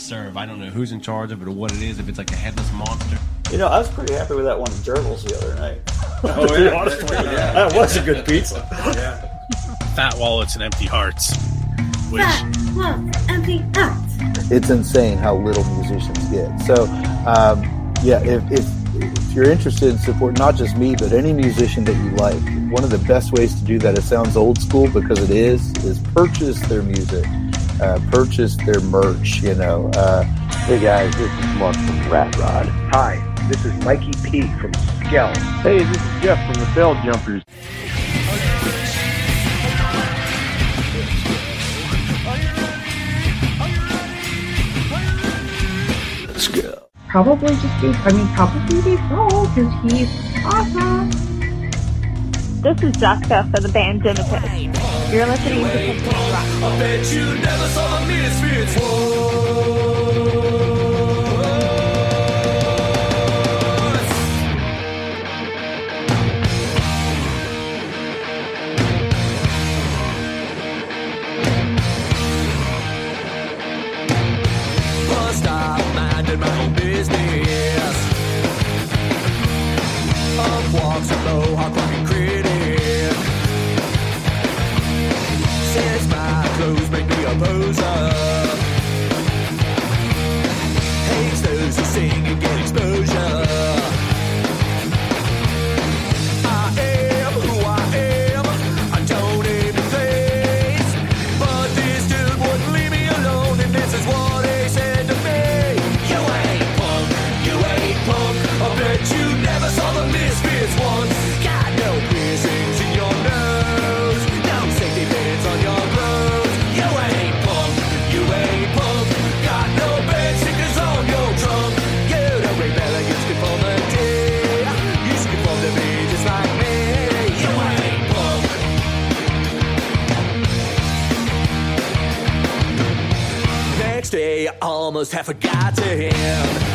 to serve. I don't know who's in charge of it or what it is. If it's like a headless monster. You know, I was pretty happy with that one at Gerbils the other night. Oh, To yeah. honest. Yeah. That was a good pizza. Fat wallets and empty hearts. Which empty out. it's insane how little musicians get. So, um, yeah, if, if if you're interested in support not just me but any musician that you like, one of the best ways to do that. It sounds old school because it is. Is purchase their music, uh, purchase their merch. You know. Uh, Hey guys, this is Mark from Rat Rod. Hi, this is Mikey P from Skell. Hey, this is Jeff from the Bell Jumpers. Probably just be, I mean, probably be Paul because he's awesome. This is Jessica for the band Dimitus. You're listening to Pink Rock. I bet you never saw the misfits. Minding my own business. Almost have forgotten him.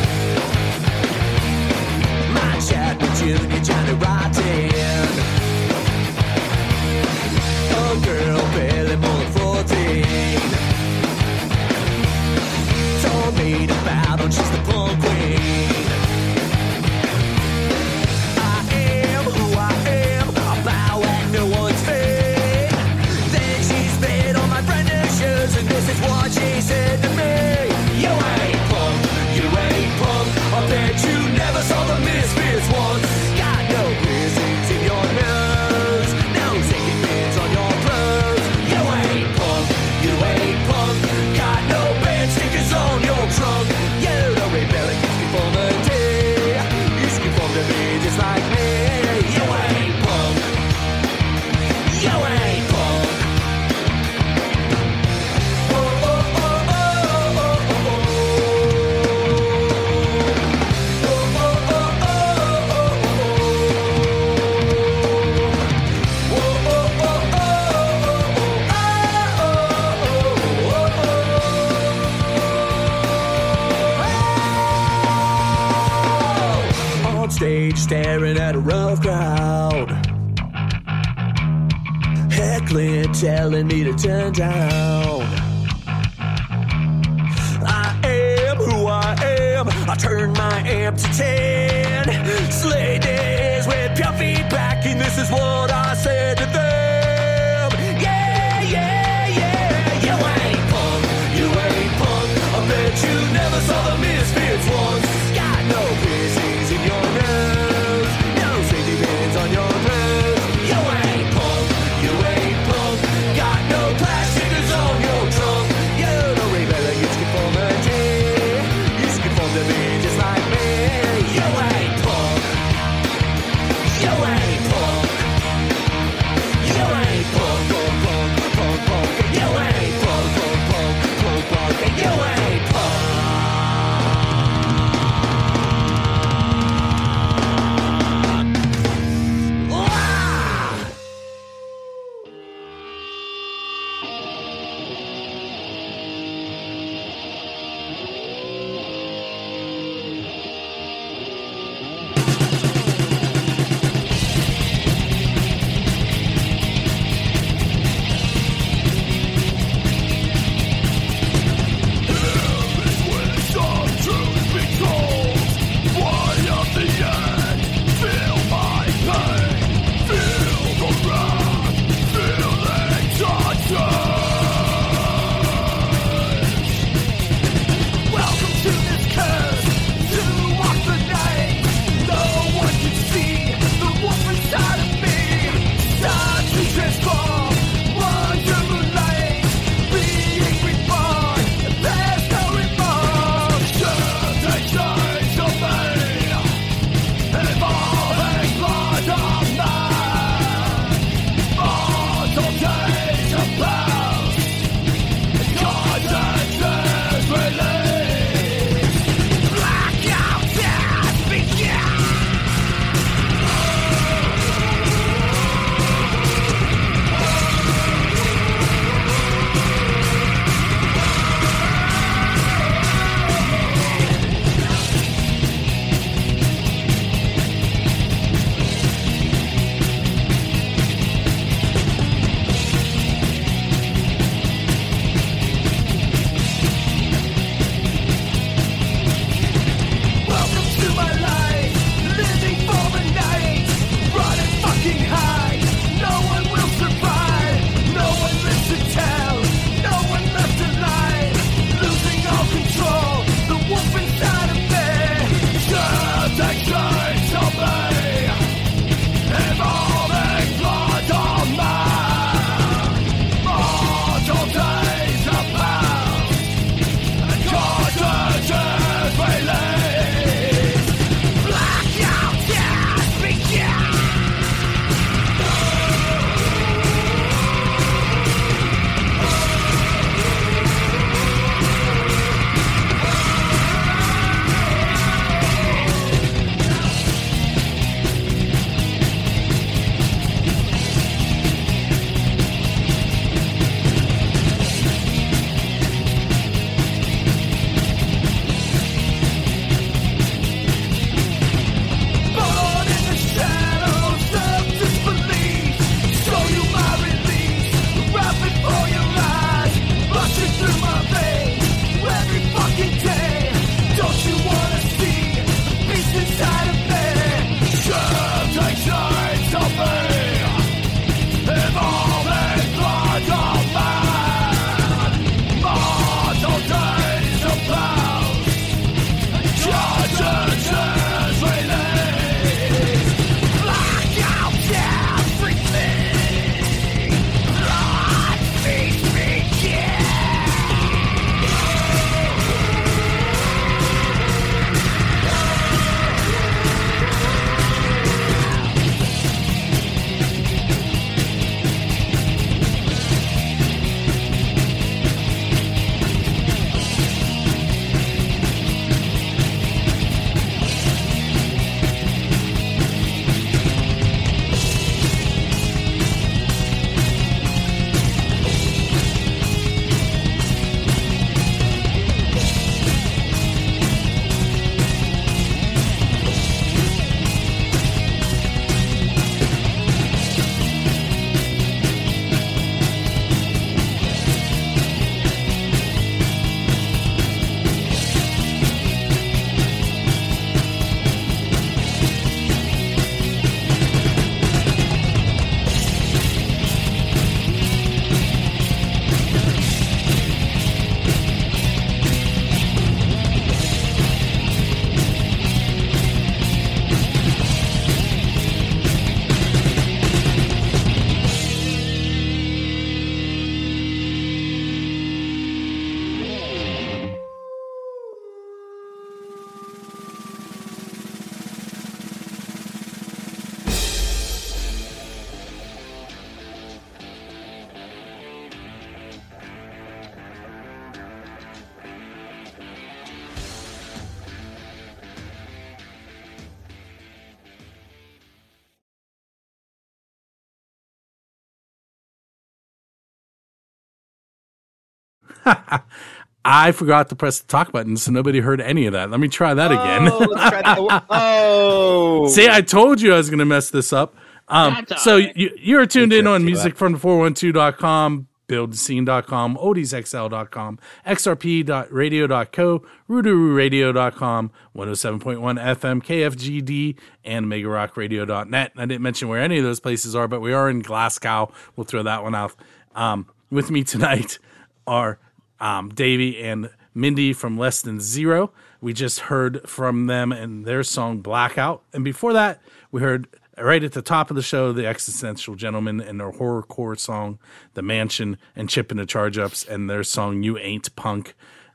I forgot to press the talk button, so nobody heard any of that. Let me try that again. Oh, let's try that. Oh, See, I told you I was going to mess this up. Um, so right. you, you're tuned in on music from the 412.com, buildscene.com, odiesxl.com, xrp.radio.co, roodarooradio.com, 107.1 FM, KFGD, and megarockradio.net. I didn't mention where any of those places are, but we are in Glasgow. We'll throw that one out. Um, with me tonight are um, Davey and Mindy from Less Than Zero. We just heard from them and their song Blackout. And before that, we heard right at the top of the show the Existential Gentlemen and their horrorcore song The Mansion and Chip and the Charge Ups and their song You Ain't Punk.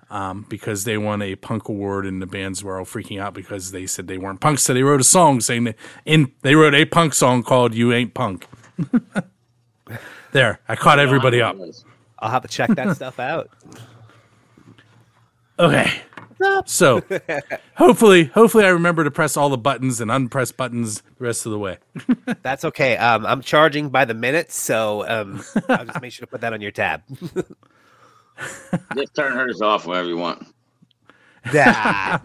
Um, because they won a punk award and the bands were all freaking out because they said they weren't punks. So they wrote a song saying that in they wrote a punk song called You Ain't Punk. there, I caught everybody up. I'll have to check that stuff out. Okay. So hopefully, hopefully I remember to press all the buttons and unpress buttons the rest of the way. That's okay. Um, I'm charging by the minute, so um, I'll just make sure to put that on your tab. Just turn hers off whenever you want. Nah.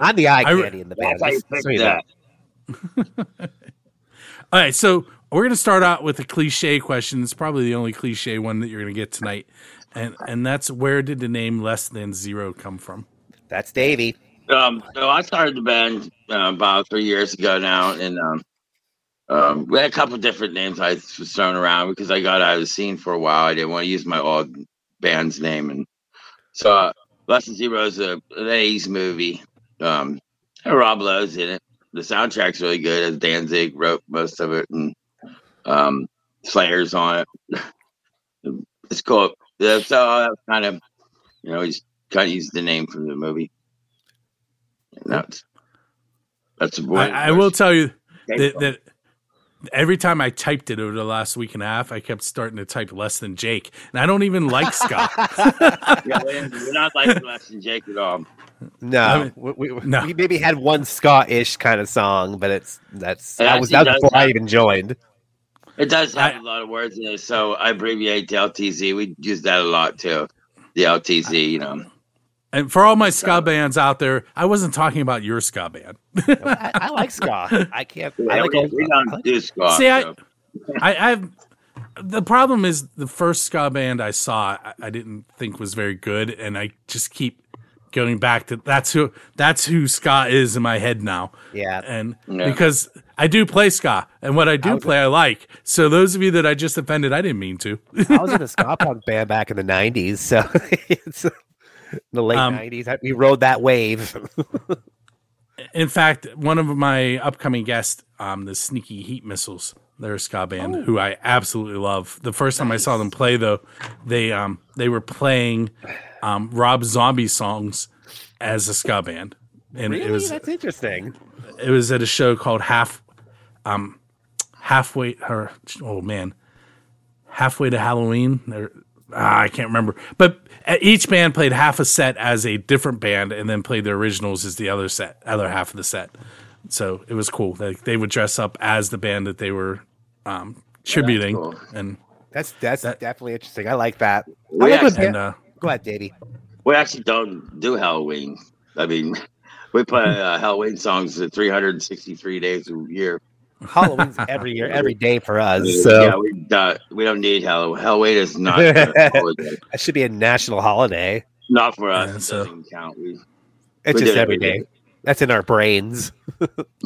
I'm the eye I re- candy in the band. That's how you Just fix so you know. that. All right, so we're gonna start out with a cliche question. It's probably the only cliche one that you're gonna get tonight, and and that's where did the name Less Than Zero come from? That's Davey. Um, so I started the band uh, about three years ago now, and um, um, we had a couple different names I was throwing around because I got out of the scene for a while. I didn't want to use my old band's name, and so uh, Less Than Zero is a an 80s movie. Um, Rob Lowe's in it. The soundtrack's really good. As Danzig wrote most of it, and um, Slayer's on it. it's cool. Yeah, so that's kind of, you know, he's kind of used the name from the movie. And that's that's I, I will tell you that, that every time I typed it over the last week and a half, I kept starting to type less than Jake, and I don't even like ska. yeah, we're we're not like less than Jake at all. No, I mean, we, we, no. we maybe had one ska-ish kind of song, but it's that's It that was that was before I even joined. It does have a lot of words in it, so I abbreviate to LTZ. We use that a lot too. The LTZ, you know. And for all my ska bands out there, I wasn't talking about your ska band. I, I like ska. I can't. I like we, old we don't do ska. See, I, so. I, I've the problem is the first ska band I saw, I, I didn't think was very good, and I just keep going back to that's who that's who ska is in my head now. Yeah. and Yeah. because I do play ska, and what I do play, I like. So those of you that I just offended, I didn't mean to. I was in a ska punk band back in the '90s, so it's the late Um, '90s. We rode that wave. In fact, one of my upcoming guests, um, the Sneaky Heat Missiles, they're a ska band Oh. who I absolutely love. The first time I saw them play, though, they um they were playing um, Rob Zombie songs as a ska band, and really, it was that's interesting. it was at a show called Half um Halfway or oh man Halfway to Halloween. There, ah, I can't remember, but uh, each band played half a set as a different band, and then played the originals as the other set, other half of the set. So it was cool. They they would dress up as the band that they were um, tributing, cool. and That's that's That- definitely interesting. I like that. We I like when and uh, Go ahead, Davey. We actually don't do Halloween. I mean, we play uh, Halloween songs at 363 days a year. Halloween's every year, every day for us. yeah, we don't, we don't need Halloween. Halloween is not a holiday. that should be a national holiday. not for us. Yeah, so- doesn't count. We, It's We just do it every every day. day. That's in our brains.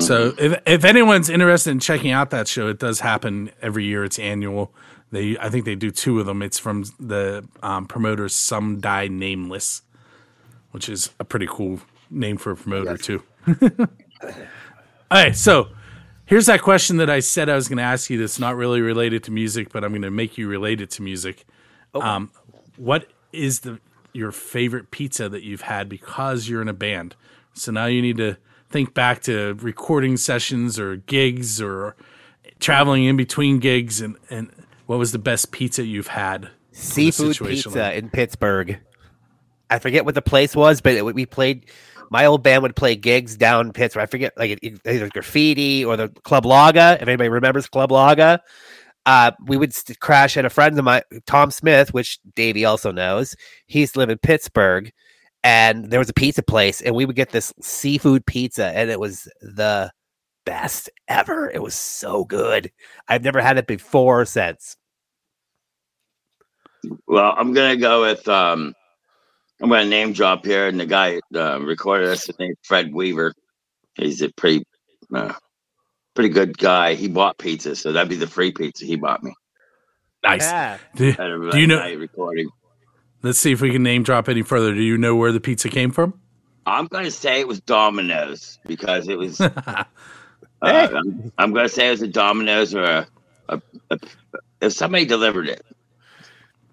So if if anyone's interested in checking out that show, it does happen every year. It's annual. They I think they do two of them. It's from the um, promoter Some Die Nameless, which is a pretty cool name for a promoter too. All right, so here's that question that I said I was going to ask you. That's not really related to music, but I'm going to make you relate it to music. Um, what is the your favorite pizza that you've had because you're in a band? So now you need to think back to recording sessions or gigs or traveling in between gigs and, and what was the best pizza you've had? Seafood pizza like- in Pittsburgh. I forget what the place was, but it, we played. My old band would play gigs down Pittsburgh. I forget, like either graffiti or the Club Laga. If anybody remembers Club Laga, uh, we would st- crash at a friend of mine, Tom Smith, which Davey also knows. He used to live in Pittsburgh, and there was a pizza place, and we would get this seafood pizza, and it was the best ever. It was so good. I've never had it before or since. Well, I'm gonna go with um, I'm gonna name drop here, and the guy uh, recorded us. His name Fred Weaver. He's a pretty, uh, pretty good guy. He bought pizza, so that'd be the free pizza he bought me. Nice. Yeah. Do, do you know? night recording? Let's see if we can name drop any further. Do you know where the pizza came from? I'm gonna say it was Domino's because it was. uh, I'm, I'm gonna say it was a Domino's or a, a, a if somebody delivered it.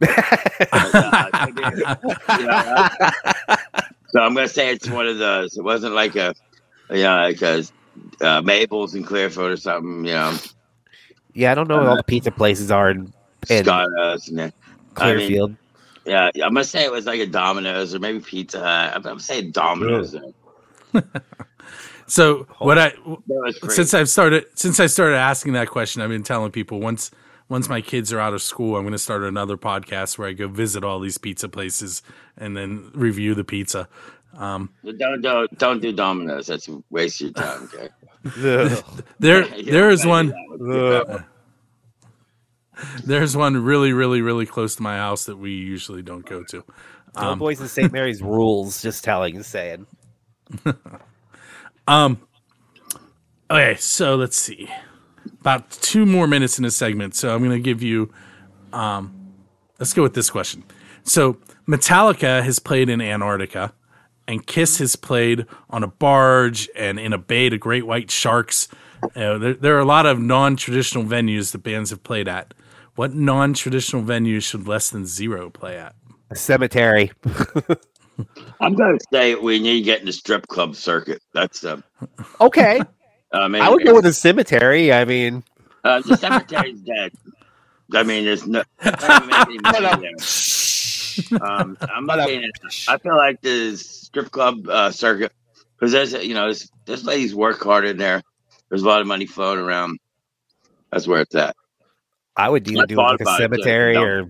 So I'm gonna say it's one of those. It wasn't like a, you know, like a uh, Mabel's in Clearfield or something. You know, Yeah, I don't know where all the pizza places are in, in Scottos and that. I mean, Clearfield. yeah, I'm gonna say it was like a Domino's or maybe Pizza Hut. I'm, I'm saying Domino's. So what I since I've started since I started asking that question, I've been telling people once once my kids are out of school, I'm going to start another podcast where I go visit all these pizza places and then review the pizza. Um, Don't don't don't do Domino's. That's a waste of your time. Okay. there You there don't is gotta one do there's one really really really close to my house that we usually don't go to. Um, Boys in St. Mary's rules. Just telling, and saying. Um. Okay, so let's see. About two more minutes in this segment, so I'm going to give you. Um, let's go with this question. So Metallica has played in Antarctica, and Kiss has played on a barge and in a bay to Great White Sharks. Uh, there, there are a lot of non-traditional venues that bands have played at. What non-traditional venues should less than zero play at? A cemetery. I'm gonna say we need to get in the strip club circuit. That's uh, Okay. uh maybe, I would go with a cemetery. I mean, uh, the cemetery's dead. I mean, there's no. not any money there. Um, I'm looking at. I feel like the strip club uh, circuit because there's you know there's, there's ladies work hard in there. There's a lot of money flowing around. That's where it's at. I would either I do like a about it, too. cemetery or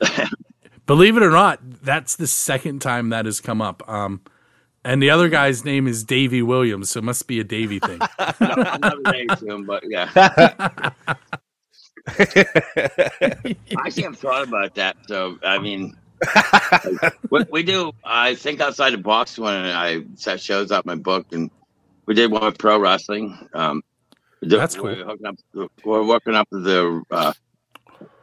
Believe it or not, that's the second time that has come up. Um, and the other guy's name is Davy Williams, so it must be a Davy thing. No, I'm not related him, but yeah. Actually, I've thought about that. So, I mean, we, we do. I think outside the box when I set shows out my book, and we did one with pro wrestling. Um, That's cool. We're, hooking up, we're working up the uh,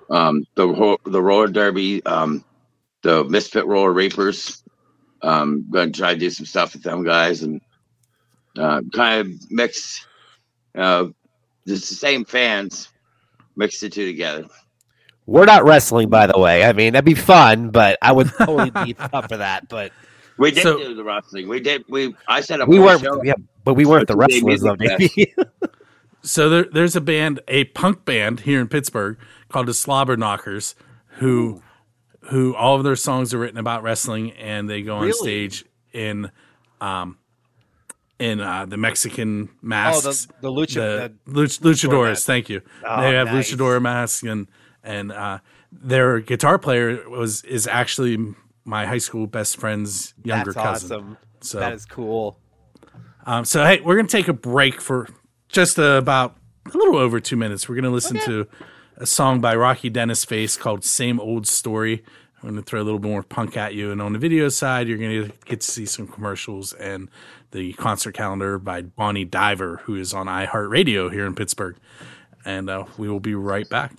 um, the the roller derby, um, the Misfit Roller Reapers. Um, going to try to do some stuff with them guys and uh, kind of mix. Uh, it's the same fans, mix the two together. we're not wrestling, by the way. I mean, that'd be fun, but I would totally be up for that. But We did So- do the wrestling. We did. We I set up. we weren't. Yeah, but we weren't the wrestlers, though, the Davey. so there, there's a band, a punk band here in Pittsburgh called the Slobber Knockers, who who all of their songs are written about wrestling, and they go on Really? stage in um in uh, the Mexican Oh, masks. the the lucha. the luch- luchadores. mask. Thank you. Oh, they have nice. luchador masks and and uh, their guitar player was is actually my high school best friend's younger That's cousin. awesome. So That is cool. um, so hey, we're gonna take a break for just uh, about a little over two minutes. We're gonna listen to a song by Rocky Dennis Face called "Same Old Story." I'm gonna throw a little bit more punk at you, and on the video side, you're gonna get to see some commercials and the concert calendar by Bonnie Diver, who is on iHeartRadio here in Pittsburgh. And uh, we will be right back.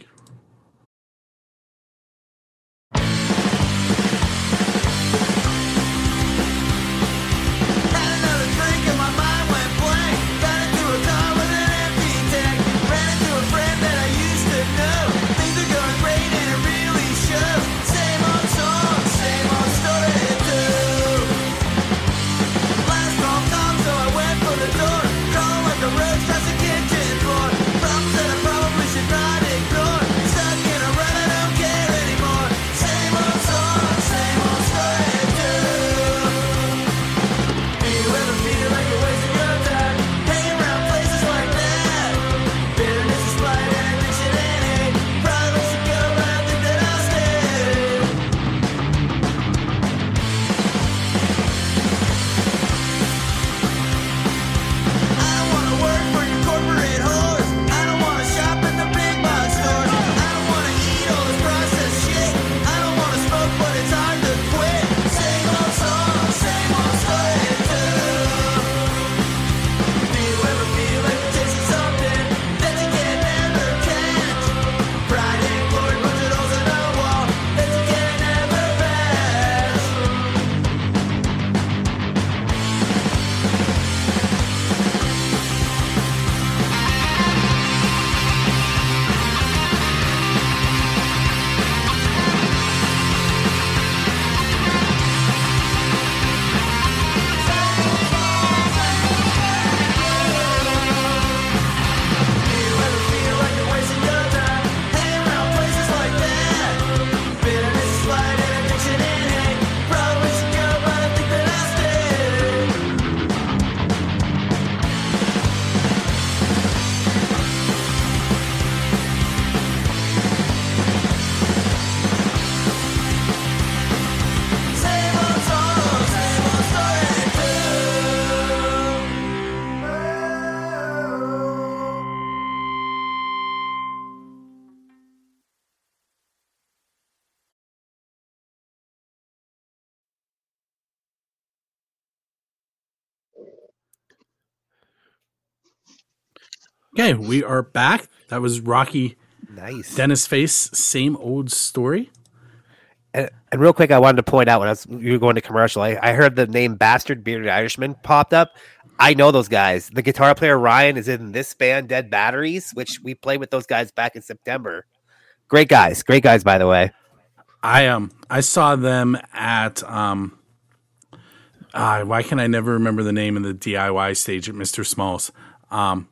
Okay, we are back. That was Rocky Nice. Dennis Face, same old story. And, and real quick, I wanted to point out when I was you were going to commercial, I, I heard the name Bastard Bearded Irishmen popped up. I know those guys. The guitar player Ryan is in this band, Dead Batteries, which we played with those guys back in September. Great guys, great guys, by the way. I um I saw them at um uh, why can I never remember the name of the DIY stage at Mr. Smalls? Um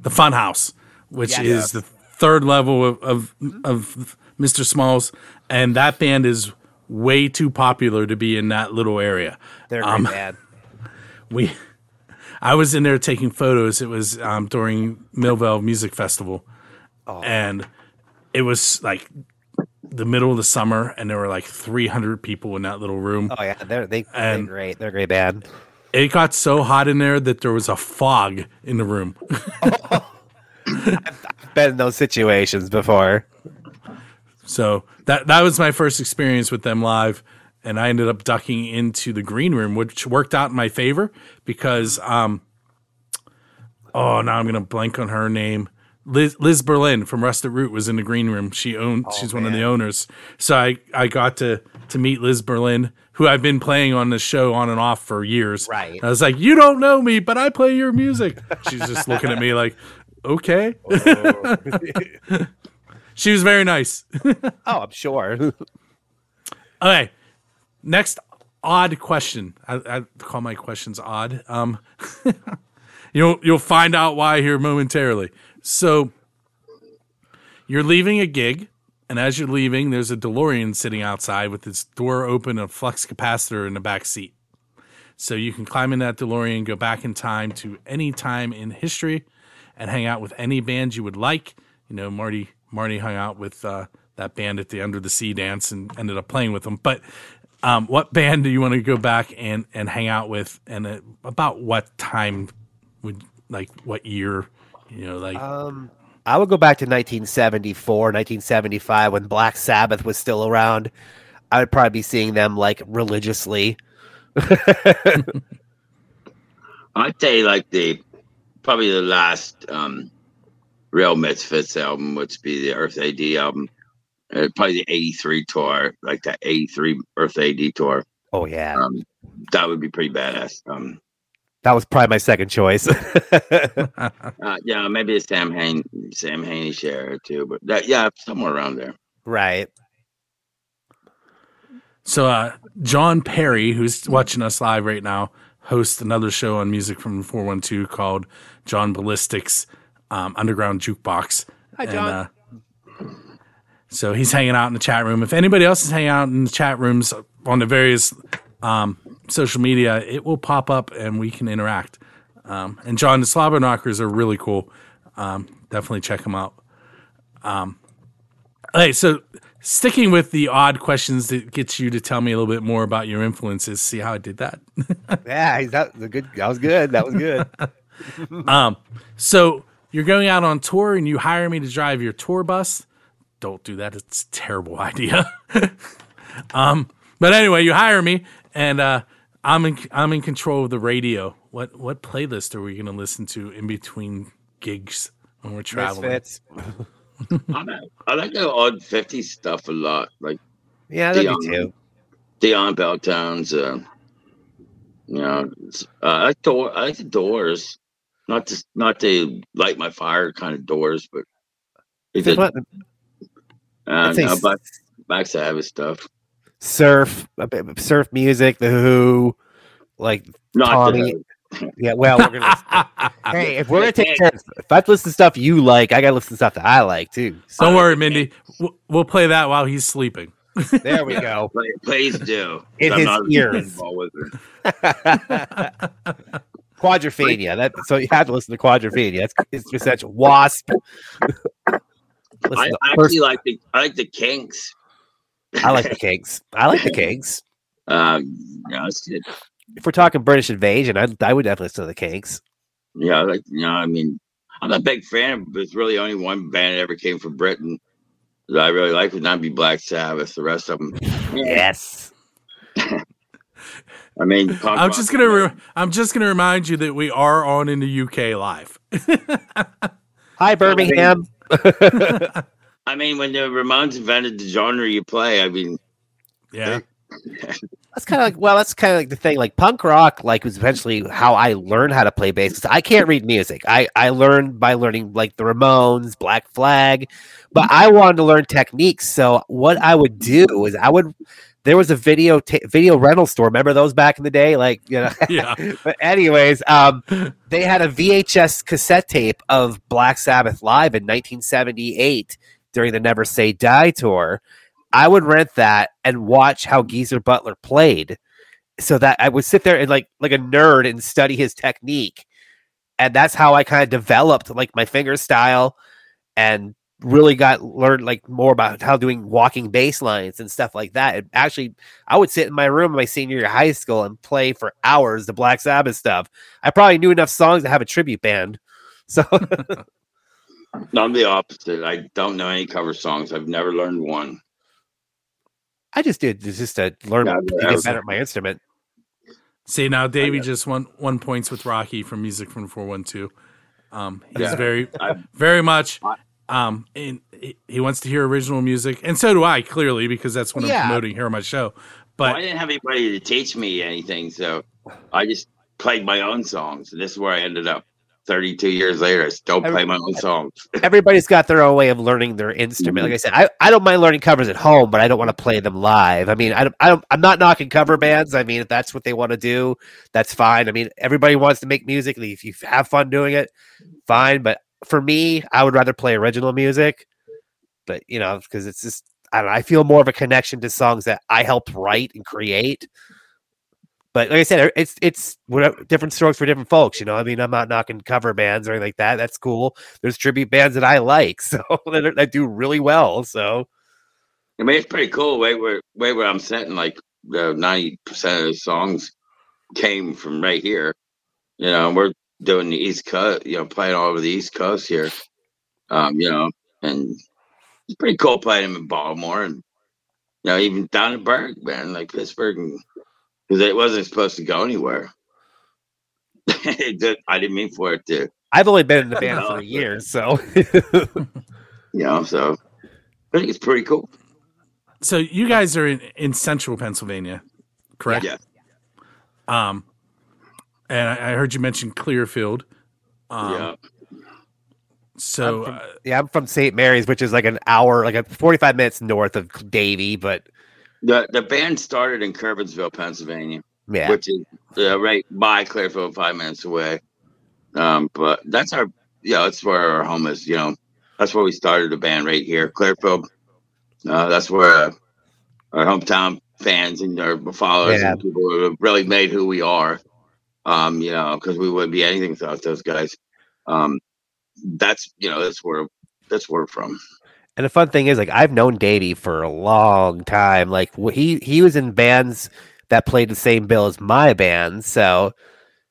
the Fun House, which Yeah. is the third level of, of of Mr. Smalls, and that band is way too popular to be in that little area. They're Um, great band. we I was in there taking photos. It was um, during Millvale Music Festival, Oh. and it was like the middle of the summer, and there were like 300 people in that little room. Oh yeah, they're they, they're great. They're great band. It got so hot in there that there was a fog in the room. Oh, I've been in those situations before. So that that was my first experience with them live, and I ended up ducking into the green room, which worked out in my favor because um oh now I'm gonna blank on her name. Liz, Liz Berlin from Rusted Root was in the green room. She owned she's one of the owners. So I, I got to to meet Liz Berlin, who I've been playing on the show on and off for years. Right. I was like, You don't know me, but I play your music. She's just looking at me like, Okay. she was very nice. Oh, I'm sure. Okay. Next odd question. I, I call my questions odd. Um, you'll you'll find out why here momentarily. So you're leaving a gig, and as you're leaving, there's a DeLorean sitting outside with its door open and a flux capacitor in the back seat. So you can climb in that DeLorean, go back in time to any time in history, and hang out with any band you would like. You know, Marty Marty hung out with uh, that band at the Under the Sea dance and ended up playing with them. But um, what band do you want to go back and and hang out with, and uh, about what time would like what year? You know, like Um, I would go back to 1974, 1975 when Black Sabbath was still around. I would probably be seeing them like religiously. I'd say like the probably the last um real Misfits album would be the Earth AD album. Uh, probably the '83 tour, like that '83 Earth AD tour. Oh yeah, Um, that would be pretty badass. Um, that was probably my second choice. uh, yeah, maybe a Samhain, Sam Haney share too, but that yeah, somewhere around there. right. So, uh, John Perry, who's watching us live right now, hosts another show on music from 412 called John Ballistics um, Underground Jukebox. Hi, And, John. uh, so he's hanging out in the chat room. If anybody else is hanging out in the chat rooms on the various um, social media, it will pop up and we can interact. Um, and John, the Slobber Knockers are really cool. Um, definitely check them out. Um, okay, so sticking with the odd questions that gets you to tell me a little bit more about your influences. See how I did that? Yeah, that was a good. That was good. That was good. um, so you're going out on tour and you hire me to drive your tour bus. Don't do that. It's a terrible idea. um, but anyway, you hire me and uh, I'm in I'm in control of the radio. What what playlist are we going to listen to in between gigs when we're traveling? Misfits. I like- I like the odd 50 stuff a lot, like Yeah, that'd be Dion, too. Dion Belltones. Uh, you know, uh, I like door. I like the Doors, not just not the light my fire kind of Doors, but they Just did, what- uh, I'd say no, s- Black, Black Sabbath stuff. Surf, a bit of surf music, the Who, like Not Tommy. the- Yeah, well, we're gonna. hey, if we're gonna take turns, if I have to listen to stuff you like, I gotta listen to stuff that I like too. So Don't worry, Mindy. We'll, we'll play that while he's sleeping. there we go. Please, please do. In I'm his not ears. pinball wizard. Quadrophenia. That so you have to listen to Quadrophenia. That's it's just such wasp. Listen I actually first- like the I like the Kinks. I like the Kinks. I like the Kinks. Um, yeah, it's good. If we're talking British invasion, I I would definitely listen to the Kinks. Yeah, I like you know, I mean, I'm a big fan, but it's really only one band that ever came from Britain that I really like would not be Black Sabbath. The rest of them, Yes. I mean, punk I'm rock just gonna re- I'm just gonna remind you that we are on in the UK live. Hi, Birmingham. I mean, when the Ramones invented the genre you play, I mean, yeah, That's kind of like well, that's kind of like the thing. Like punk rock, like was eventually how I learned how to play bass. 'Cause I can't read music. I I learned by learning like the Ramones, Black Flag, but I wanted to learn techniques. So what I would do is I would. There was a video ta- video rental store. Remember those back in the day? Like you know. yeah. but anyways, um, they had a VHS cassette tape of Black Sabbath live in 1978 during the Never Say Die tour. I would rent that and watch how Geezer Butler played, so that I would sit there and like like a nerd and study his technique, and that's how I kind of developed like my finger style, and really got learned like more about how doing walking bass lines and stuff like that. And actually, I would sit in my room in my senior year of high school and play for hours the Black Sabbath stuff. I probably knew enough songs to have a tribute band. So I'm the opposite. I don't know any cover songs. I've never learned one. I just did it's just to learn Yeah, to get better at my instrument. See now, Davey just won one points with Rocky from Music from Four One Two. Um, he's Yeah. very, I- very much. Um, and he- he wants to hear original music, and so do I. Clearly, because that's what Yeah. I'm promoting here on my show. Well, But I didn't have anybody to teach me anything, so I just played my own songs. And this is where I ended up. 32 years later, I still don't play my own songs. Everybody's got their own way of learning their instrument. Like I said, I, I don't mind learning covers at home, but I don't want to play them live. I mean, I don't, I don't I'm not knocking cover bands. I mean, if that's what they want to do, that's fine. I mean, everybody wants to make music. And if you have fun doing it, fine. But for me, I would rather play original music. But you know, because it's just I don't know, I feel more of a connection to songs that I helped write and create. But like I said, it's it's whatever, different strokes for different folks. You know, I mean, I'm not knocking cover bands or anything like that. That's cool. There's tribute bands that I like, so that, that do really well. So I mean, it's pretty cool. Way where way where I'm sitting, like ninety percent of the songs came from right here. You know, we're doing the East Coast. You know, playing all over the East Coast here. Um, you know, and it's pretty cool playing them in Baltimore and you know even down in Berg, man, like Pittsburgh, because it wasn't supposed to go anywhere. Did- I didn't mean for it to. I've only been in the band for a year, so You know, so I think it's pretty cool. so you guys are in, in central Pennsylvania, correct? Yeah. Um, and I, I heard you mention Clearfield. Um, yeah. So I'm from- uh, yeah, I'm from St. Mary's, which is like an hour, like a 45 minutes north of Davie, but The the band started in Curwensville, Pennsylvania. yeah, which is uh, right by Clearfield, five minutes away. Um, but that's our, yeah, that's where our home is. You know, that's where we started the band right here, Clearfield. Uh, that's where uh, our hometown fans and our followers Yeah. and people who have really made who we are. Um, you know, because we wouldn't be anything without those guys. Um, that's you know, that's where that's where we're from. And the fun thing is, like, I've known Davey for a long time. Like, he he was in bands that played the same bill as my band. So,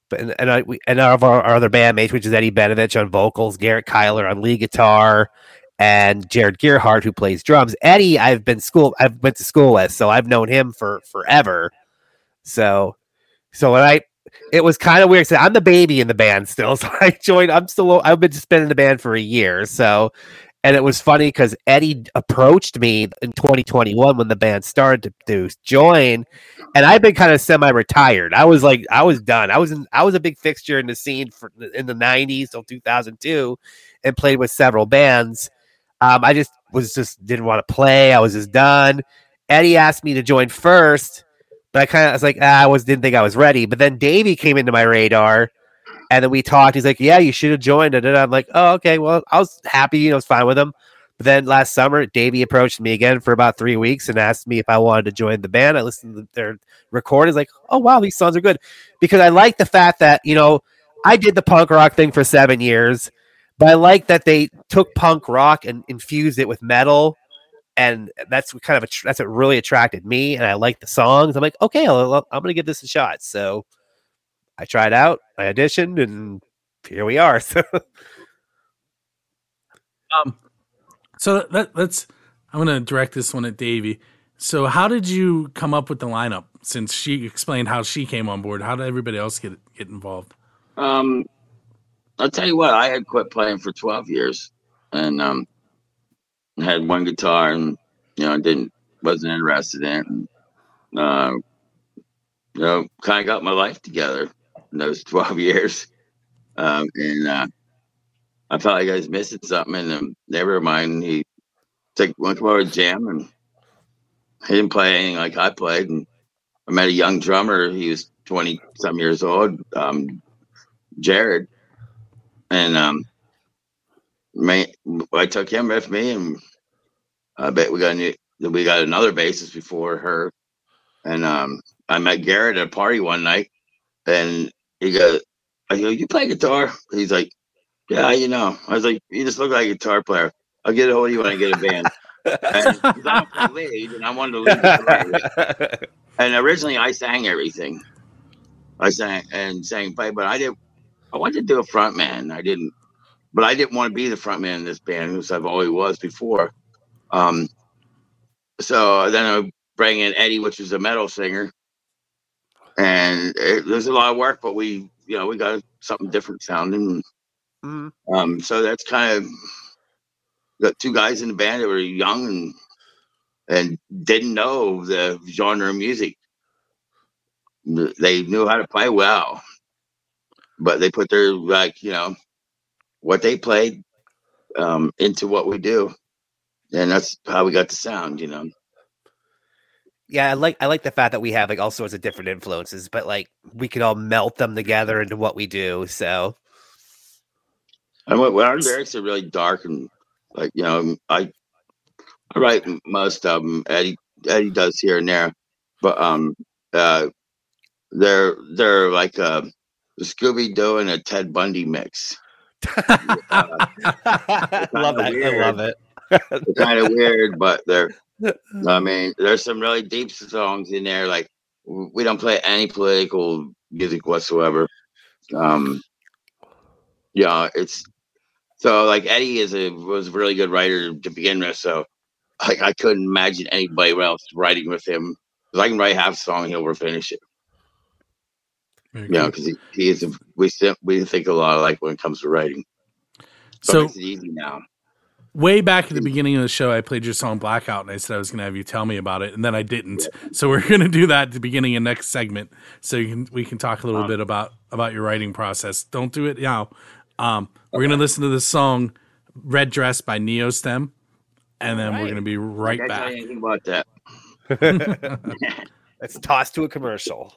but and and, I, we, and our, our our other bandmates, which is Eddie Benovich on vocals, Garrett Kyler on lead guitar, and Jared Gearhart who plays drums. Eddie, I've been school, I've went to school with, so I've known him for forever. So, so when I. It was kind of weird. So I'm the baby in the band still. So I joined. I'm still. I've been just been in the band for a year. So and it was funny because Eddie approached me in 2021 when the band started to, to join, and I've been kind of semi-retired. I was like, I was done. I was in, I was a big fixture in the scene for in the 90s till 2002, and played with several bands. Um, I just was just didn't want to play. I was just done. Eddie asked me to join first, but I kind of was like, ah, I was didn't think I was ready. But then Davey came into my radar. And then we talked. He's like, "Yeah, you should have joined it." And I'm like, "Oh, okay. Well, I was happy. You know, I was fine with him." But then last summer, Davey approached me again for about three weeks and asked me if I wanted to join the band. I listened to their recordings, like, "Oh wow, these songs are good," because I like the fact that you know I did the punk rock thing for seven years, but I like that they took punk rock and infused it with metal. And that's kind of a, that's what really attracted me, and I like the songs. I'm like, okay, I'll- I'm gonna give this a shot. So I tried out, I auditioned, and here we are. So Um, so let, let's. I'm going to direct this one at Davey. So, how did you come up with the lineup? Since she explained how she came on board, how did everybody else get get involved? Um, I'll tell you what, I had quit playing for 12 years and um, had one guitar and, you know, didn't, wasn't interested in it. And, uh, you know, kind of got my life together in those 12 years. Um, and uh, I felt like I was missing something. And um, never mind, he took, one more jam and he didn't play anything like I played. And I met a young drummer. He was 20 some years old, um, Jared. And um, ma- I took him with me, and I bet we got new, we got another bassist before her. And um, I met Garrett at a party one night, and he goes, "I go, you play guitar?" He's like, "Yeah, you know." I was like, "You just look like a guitar player. I'll get a hold of you when I get a band." and I'm lead, and I wanted to lead. the and originally, I sang everything. I sang and sang play, but I didn't. I wanted to do a front man. I didn't, but I didn't want to be the front man in this band, which I've always was before. Um, so then I bring in Eddie, which is a metal singer, and it, there's a lot of work, but we, you know, we got something different sounding. Mhm. Um, so that's kind of got two guys in the band that were young and and didn't know the genre of music. They knew how to play well, but they put their like you know what they played um, into what we do, and that's how we got the sound. You know. Yeah, I like I like the fact that we have like all sorts of different influences, but like we can all melt them together into what we do. So And what, our lyrics are really dark and like you know I I write most of them. Eddie Eddie does here and there, but um uh they're they're like a Scooby Doo and a Ted Bundy mix. I love that. I love it. They're kind of weird, but they're I mean there's some really deep songs in there. Like we don't play any political music whatsoever. Um, yeah, it's so like Eddie is a was a really good writer to begin with. So like I couldn't imagine anybody else writing with him. I can write half a song, he'll finish it. You know, because he, he is. A, we we think a lot alike when it comes to writing. So, So it's easy now. Way back at the beginning of the show, I played your song Blackout, and I said I was going to have you tell me about it, and then I didn't. So we're going to do that at the beginning of next segment, so you can we can talk a little bit about about your writing process. Don't do it now. Um, we're going to listen to this song "Red Dress" by Neostem, and then we're going to be right Can't back. you anything about that. Let's toss to a commercial.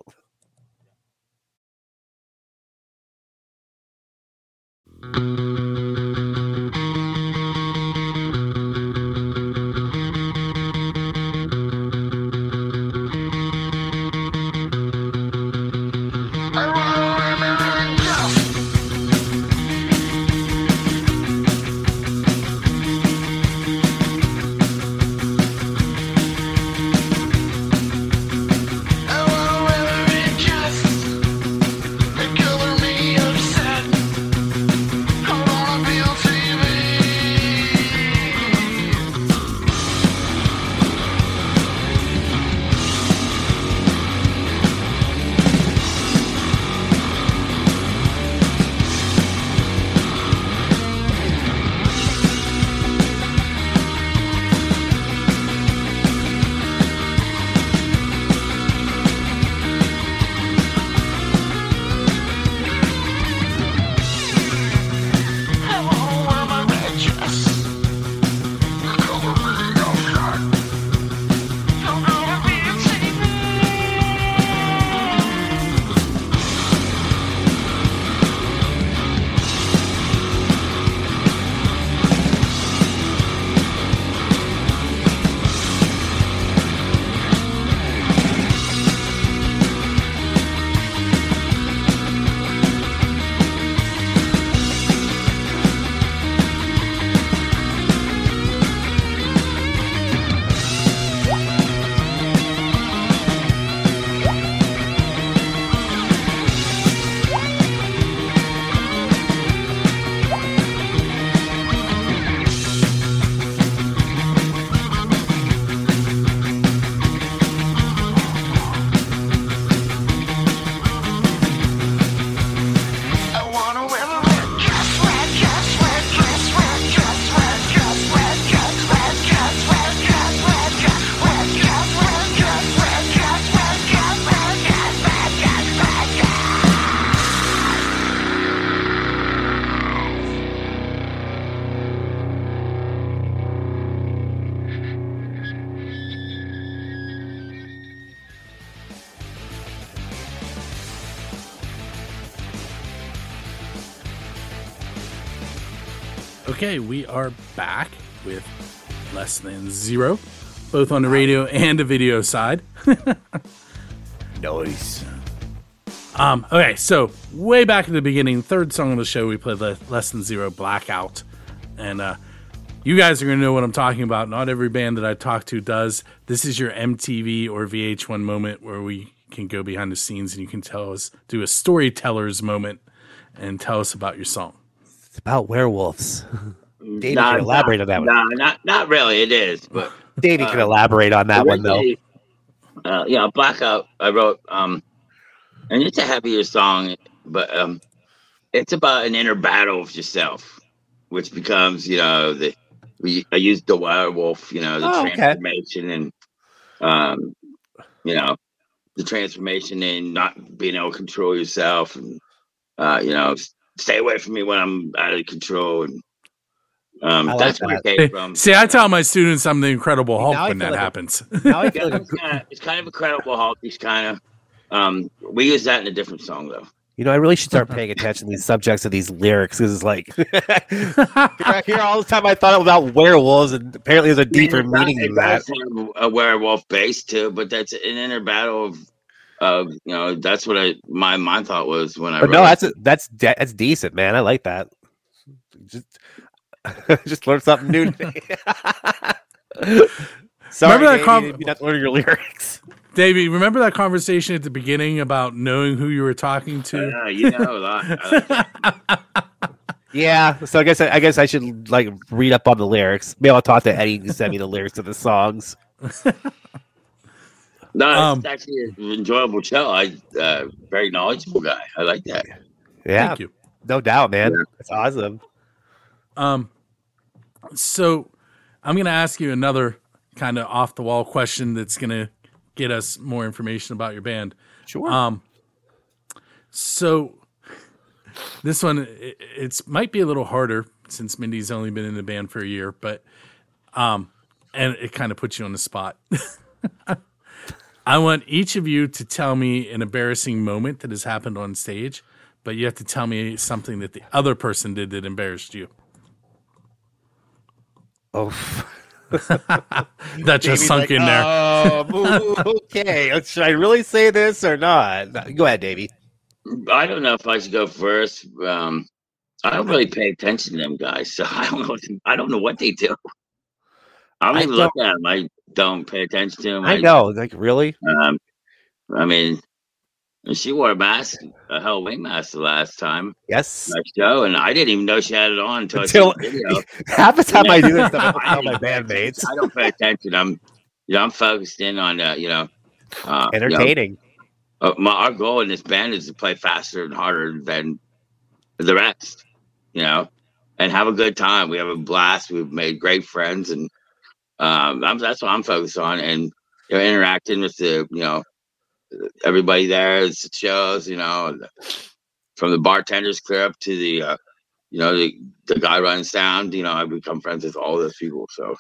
Okay, we are back with less than zero, both on the radio and the video side. Nice. Um, okay, so way back at the beginning, third song of the show, we played Le- Less Than Zero Blackout. And uh, you guys are going to know what I'm talking about. Not every band that I talk to does. This is your MTV or VH1 moment where we can go behind the scenes and you can tell us, do a storyteller's moment and tell us about your song. It's about werewolves. Davey Nah, can elaborate on that one. Nah, not not really. It is, but Davey can uh, elaborate on that one though. Uh, yeah, blackout. I wrote, um, and it's a heavier song, but um, it's about an inner battle with yourself, which becomes, you know, the we I used the werewolf, you know, the Oh, okay. transformation and, um, you know, the transformation and not being able to control yourself, and uh, you know, stay away from me when I'm out of control, and um, like that's where it came from. See, I tell my students I'm the Incredible Hulk Now when that like a- happens. Now I feel like it's, kinda, it's kind of a credible Hulk. He's kind of. Um, we use that in a different song though. You know, I really should start paying attention to these subjects of these lyrics because it's like I hear all the time. I thought about werewolves, and apparently there's a deeper It's not- meaning it than that. a werewolf base too, but that's an inner battle of, of you know, that's what I my my thought was when I. But wrote no, it. that's a, that's de- that's decent, man. I like that. Just just learned something new today. Sorry, Remember that Davey, com- you have to learn your lyrics. Davey, remember that conversation at the beginning about knowing who you were talking to? Yeah, you know a lot. I like that. Yeah, so I guess I, I guess I should like read up on the lyrics. Maybe I'll talk to Eddie to send me the lyrics of the songs. No, it's Um, actually an enjoyable show. I uh, very knowledgeable guy. I like that. Yeah, Thank you. no doubt, man. Yeah. That's awesome. Um, so I'm going to ask you another kind of off the wall question that's going to get us more information about your band. Sure. Um, so this one it, it's might be a little harder since Mindy's only been in the band for a year, but um, and it kind of puts you on the spot. I want each of you to tell me an embarrassing moment that has happened on stage, but you have to tell me something that the other person did that embarrassed you. oh, That just Davey's sunk like, in there. Oh, okay. Should I really say this or not? Go ahead, Davey. I don't know if I should go first. Um, I don't really pay attention to them guys, so I don't know. What, I don't know what they do. I don't I even look at them. I don't pay attention to them. I know, like really. Um, I mean, she wore a mask, a Halloween mask the last time Yes. last show, and I didn't even know she had it on until, Until- I see the video. Half the time I do this stuff, I I tell my bandmates. I don't pay attention. I'm, you know, I'm focused in on, uh, you know, uh, you know, Entertaining. uh, my our goal in this band is to play faster and harder than the rest, you know, and have a good time. We have a blast. We've made great friends, and um, I'm, that's what I'm focused on. And you know, interacting with the, you know, everybody there. It's shows, you know, from the bartenders clear up to the, uh, you know, the, the guy running sound. You know, I become friends with all those people. So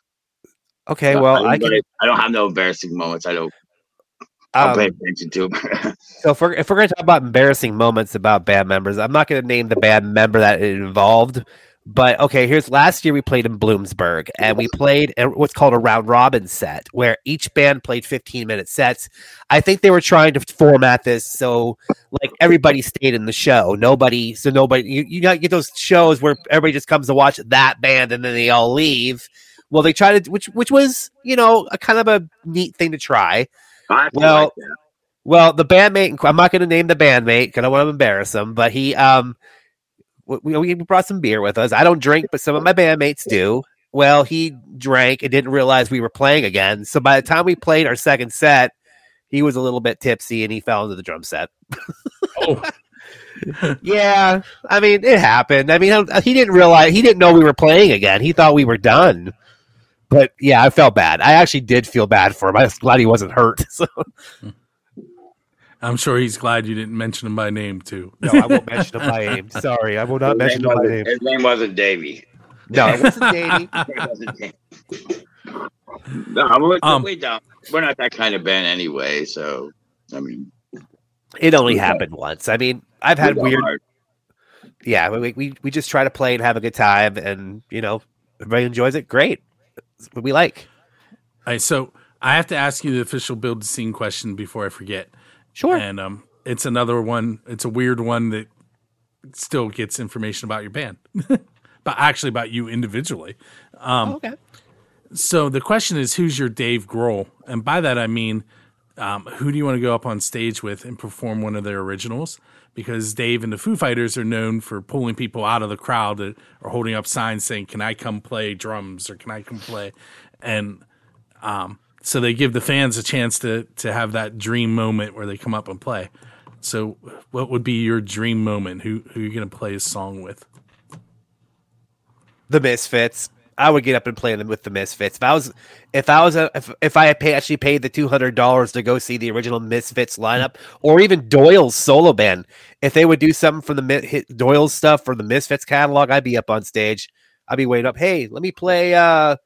Okay, well, I can. I don't have no embarrassing moments. I don't. I don't pay Um, attention to 'em. so if we're if we're going to talk about embarrassing moments about band members, I'm not going to name the band member that it involved. But okay, here's last year we played in Bloomsburg and we played what's called a round robin set where each band played 15 minute sets. I think they were trying to format this so like everybody stayed in the show. Nobody, so nobody, you, you got get those shows where everybody just comes to watch that band and then they all leave. Well, they tried to, which which was you know a kind of a neat thing to try. Well, like. Well, the bandmate, I'm not going to name the bandmate because I don't want to embarrass him, but he, um, we, we brought some beer with us. I don't drink, but some of my bandmates do. Well, he drank and didn't realize we were playing again. So by the time we played our second set, he was a little bit tipsy and he fell into the drum set. Oh, Yeah, I mean, it happened. I mean, he didn't realize, he didn't know we were playing again. He thought we were done. But yeah, I felt bad. I actually did feel bad for him. I was glad he wasn't hurt. So hmm. I'm sure he's glad you didn't mention him by name too. no, I won't mention him by name. Sorry, I will not His mention name him by name. His name wasn't Davy. No, it wasn't Davey. It wasn't Davey. no, we're, Um, we don't. We're not that kind of band anyway. So, I mean, It only Okay. happened once. I mean, I've had we weird. hard. yeah, we, we we just try to play and have a good time, and you know, everybody enjoys it. Great, That's what we like. All right, so I have to ask you the official build the scene question before I forget. Sure. And um, it's another one. It's a weird one that still gets information about your band, but actually about you individually. Um, okay. So the question is, who's your Dave Grohl? And by that I mean, um, who do you want to go up on stage with and perform one of their originals? Because Dave and the Foo Fighters are known for pulling people out of the crowd that are holding up signs saying, "Can I come play drums?" or "Can I come play?" And um, so they give the fans a chance to to have that dream moment where they come up and play. So, what would be your dream moment? Who who are you going to play a song with? The Misfits. I would get up and play them with the Misfits. If I was, if I was, a, if if I had pay, actually paid the two hundred dollars to go see the original Misfits lineup, or even Doyle's solo band, if they would do something from the hit Doyle's stuff for the Misfits catalog, I'd be up on stage. I'd be waiting up. Hey, let me play. uh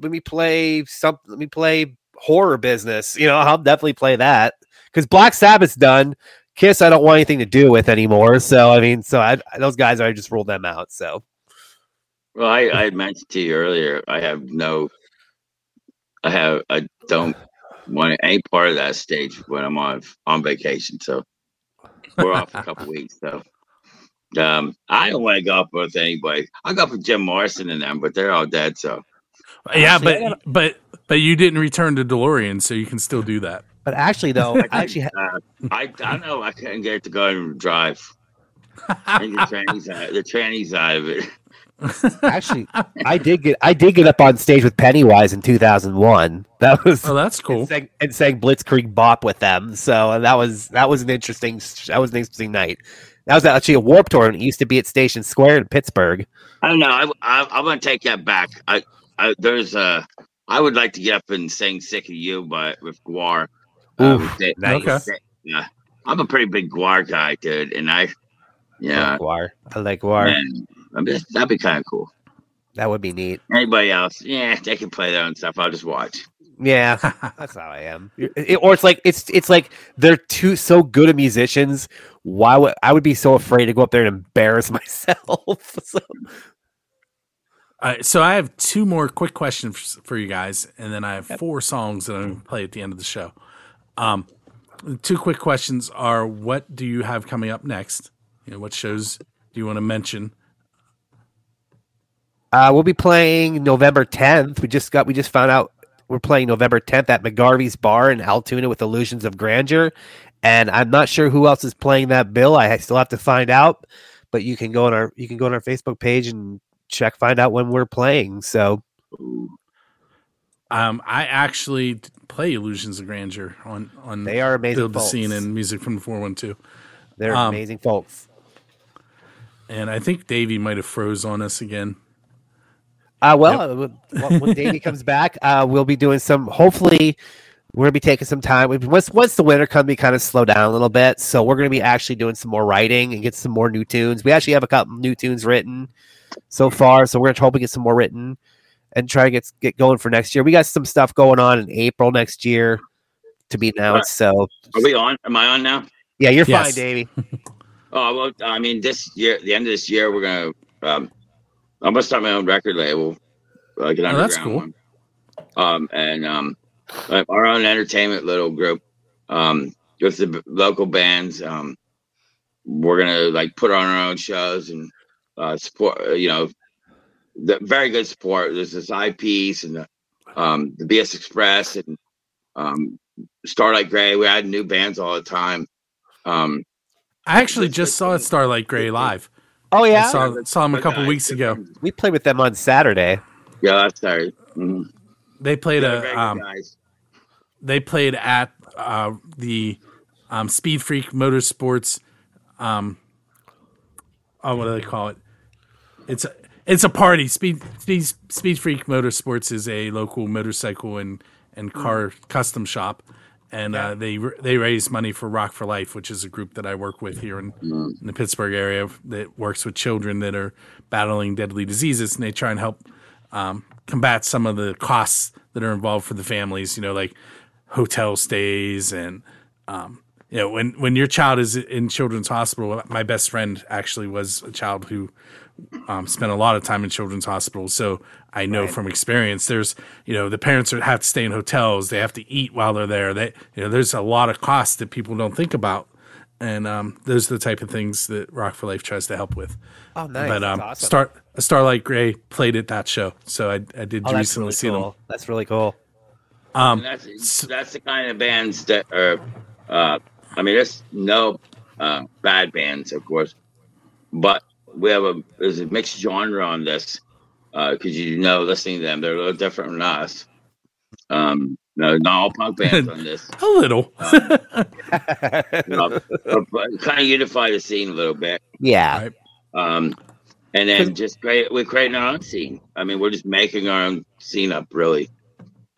Let me play some. Let me play horror business. You know, I'll definitely play that because Black Sabbath's done. Kiss, I don't want anything to do with anymore. So I mean, so I, those guys, I just ruled them out. So. Well, I, I mentioned to you earlier, I have no, I have, I don't want any part of that stage when I'm on on vacation. So we're off a couple weeks. So um, I don't want to go up with anybody. I go up with Jim Morrison and them, but they're all dead. So Yeah, Actually, but gotta- but but you didn't return to DeLorean, so you can still do that. But actually, though, I actually, ha- uh, I I know I couldn't get it to go and drive. I think the trannies out, the trannies out of it. actually, I did get, I did get up on stage with Pennywise in 2001. That was Oh, that's cool. and sang, and sang Blitzkrieg Bop with them. So and that was that was an interesting that was an interesting night. That was actually a Warped Tour, and it used to be at Station Square in Pittsburgh. I don't know. I, I I'm gonna take that back. I, I there's uh I would like to get up and sing "Sick of You" by with GWAR. Oof, with Da- nice. Okay. Yeah, I'm a pretty big GWAR guy, dude, and I, I yeah, like GWAR. I like GWAR. and I mean, that'd be kind of cool. That would be neat. Anybody else? Yeah, they can play their own stuff. I'll just watch. Yeah, that's how I am. It- or it's like it's it's like they're too so good at musicians. Why would I would be so afraid to go up there and embarrass myself? so, Right, so I have two more quick questions for you guys, and then I have four songs that I'm going to play at the end of the show. Um, two quick questions are: What do you have coming up next? You know, what shows do you want to mention? Uh, we'll be playing November 10th. We just got we just found out we're playing November 10th at McGarvey's Bar in Altoona with Illusions of Grandeur, and I'm not sure who else is playing that bill. I still have to find out, but you can go on our you can go on our Facebook page and check find out when we're playing. So Um, I actually play Illusions of Grandeur on on they are amazing. Build the folks. Scene and music from the four one two, They're um, amazing folks. and I think Davey might have froze on us again. Uh, well, uh, when- Davey comes back, uh, we'll be doing some. Hopefully, we're gonna be taking some time. Once once the winter comes, we kind of slow down a little bit. So we're gonna be actually doing some more writing and get some more new tunes. We actually have a couple new tunes written so far, so we're gonna hope to get some more written and try to get get going for next year. We got some stuff going on in April next year to be announced. So Are we on? Am I on now? yeah, you're Yes. fine, Davey. Oh well, I mean, this year, the end of this year, we're gonna. Um, I'm gonna start my own record label, like an Oh, that's cool. one. Um, and um, our own entertainment little group, um, with the local bands. Um, we're gonna like put on our own shows and uh, support. uh, You know, the very good support. There's this eyepiece and the um, the BS Express and um, Starlight Gray. We add new bands all the time. Um, I actually just saw Starlight Gray live. Oh I yeah, saw saw him a couple guys, weeks ago. we played with them on Saturday. Yeah, that's sorry. Mhm. They played Yeah, very a um, they played at uh, the um, Speed Freak Motorsports. Um, oh, what do they call it? It's a it's a party. Speed Speed Speed Freak Motorsports is a local motorcycle and and car custom shop, and uh, they they raise money for Rock for Life, which is a group that I work with here in, in the Pittsburgh area that works with children that are battling deadly diseases, and they try and help um, combat some of the costs that are involved for the families. You know, like hotel stays and um, you know, when when your child is in children's hospital, my best friend actually was a child who um, spent a lot of time in children's hospitals. So I know Right. from experience, there's you know the parents are, have to stay in hotels, they have to eat while they're there. They you know there's a lot of costs that people don't think about, and um, those are the type of things that Rock for Life tries to help with. Oh, nice. But um, awesome. Star Starlight Gray played at that show, so I I did Oh, recently really see cool. them. That's really cool. Um, that's that's the kind of bands that are. Uh, I mean, there's no uh, bad bands, of course, but we have a there's a mixed genre on this because you know, listening to them, they're a little different from us. Um, no, not all punk bands on this. a little. You know, kind of unify the scene a little bit. Yeah. Um, and then just create we're creating our own scene. I mean, we're just making our own scene up, really.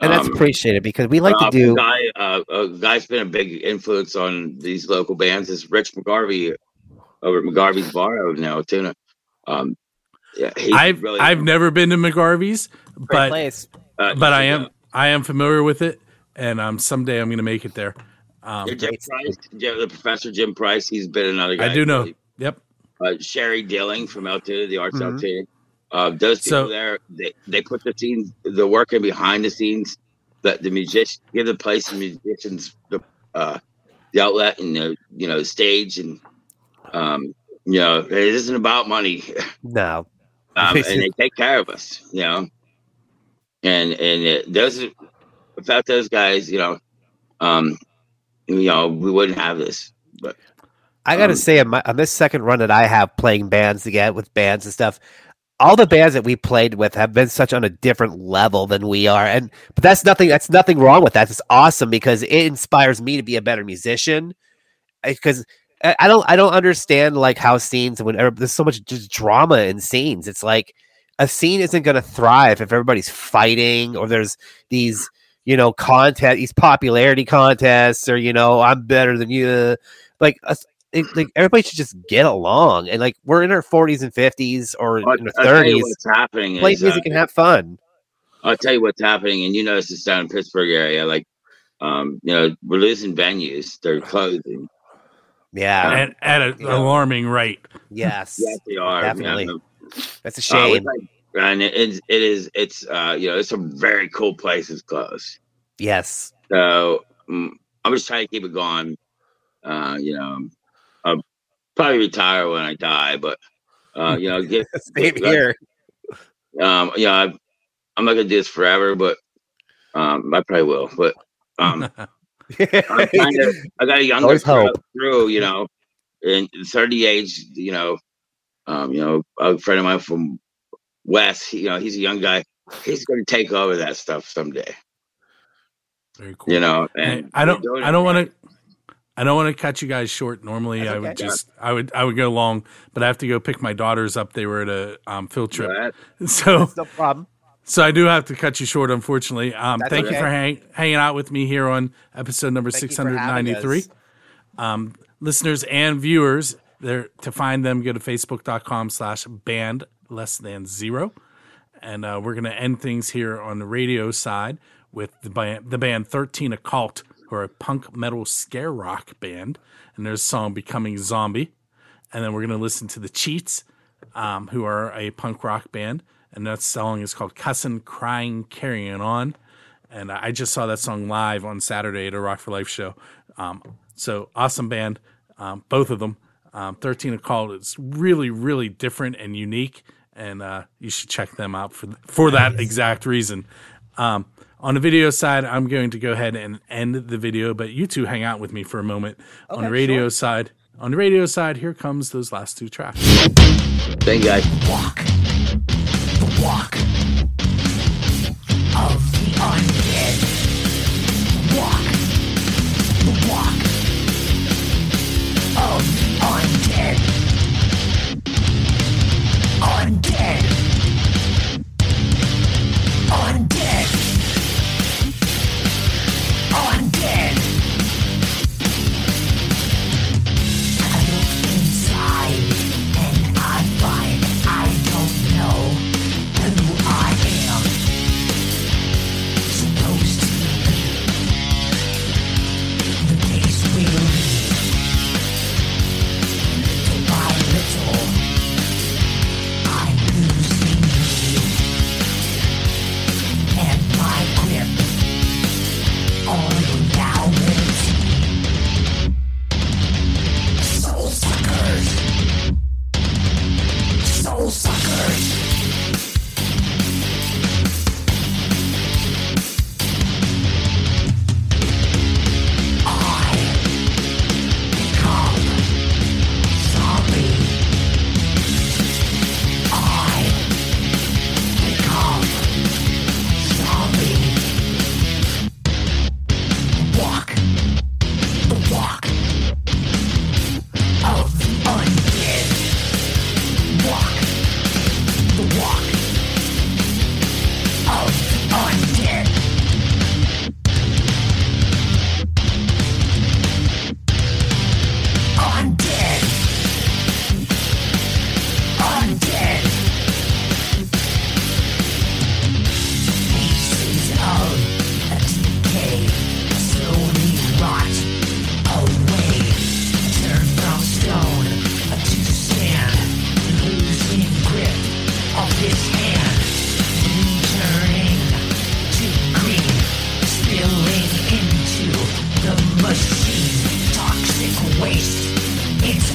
And that's Um, appreciated because we like uh, to do. A guy, uh, a guy's been a big influence on these local bands is Rich McGarvey over at McGarvey's Bar over now, Tuna. Um, yeah, I've really I've never been to McGarvey's, but place. Uh, but I you am I am familiar with it, and um someday I'm going to make it there. Um, Yeah, Jim Price, Jim- the professor Jim Price. He's been another guy. I do know. Yep. Uh, Sherry Dilling from Altoona, the arts Mhm. Altoona. Uh, those people So- there, they, they put the scenes, the work in behind the scenes. That the musician give the place and musicians the uh, the outlet and the you know the stage and um, you know it isn't about money. No. um, and they take care of us, you know. And and it, those, are- without those guys, you know, um, you know, we wouldn't have this. But I gotta Um, say, on, my, on this second run that I have playing bands again with bands and stuff, all the bands that we played with have been such on a different level than we are, and but that's nothing. That's nothing wrong with that. It's awesome because it inspires me to be a better musician. Because I don't, I don't understand like how scenes when every- there's so much just drama in scenes. It's like a scene isn't going to thrive if everybody's fighting or there's these you know contest these popularity contests or you know i'm better than you like us- it, like everybody should just get along and like we're in our 40s and 50s or I'll, in our you 30s what's happening. play is, music uh, and have fun I'll tell you what's happening, and you notice this down in Pittsburgh area. Like, um, you know, we're losing venues; they're closing. Yeah at, at an alarming rate. yes Yes, they are. definitely Yeah. that's a Uh, shame like- and it is, it is, it's, uh, you know, it's some very cool places close. yes So mm, I'm just trying to keep it going. Uh, you know, I'll probably retire when I die, but uh, you know, get same here um, yeah, I, I'm not gonna do this forever, but um, I probably will. But um, I'm kind of, I got a younger Always crew, hope. crew, you know, in 30 age, you know, um, you know, a friend of mine from West, you know, he's a young guy. He's going to take over that stuff someday, Very cool. you know. And I don't I don't want to I don't want to cut you guys short. Normally That's I would just I would I would go long, but I have to go pick my daughters up. They were at a um, field trip. Right. So no problem so I do have to cut you short unfortunately. Um thank you for hang, hanging out with me here on episode number Thank you for having 693. Um listeners and viewers, there to find them go to facebook.com slash band less than zero. And uh, we're going to end things here on the radio side with the band, the band 13 Occult, who are a punk metal scare rock band. And their song Becoming Zombie. And then we're going to listen to the Cheats, um, who are a punk rock band. And that song is called "Cussing, Crying Carrying On. And I just saw that song live on Saturday at a Rock for Life show. Um, so awesome band, um, both of them. Um, 13 Occult is really, really different and unique and uh, you should check them out for for that exact reason. Um, on the video side, I'm going to go ahead and end the video, but you two hang out with me for a moment. on the radio sure. side, on the radio side, here comes those last two tracks. Thank you guys. Walk. The walk of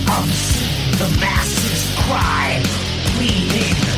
obscene. The masses cry, pleading.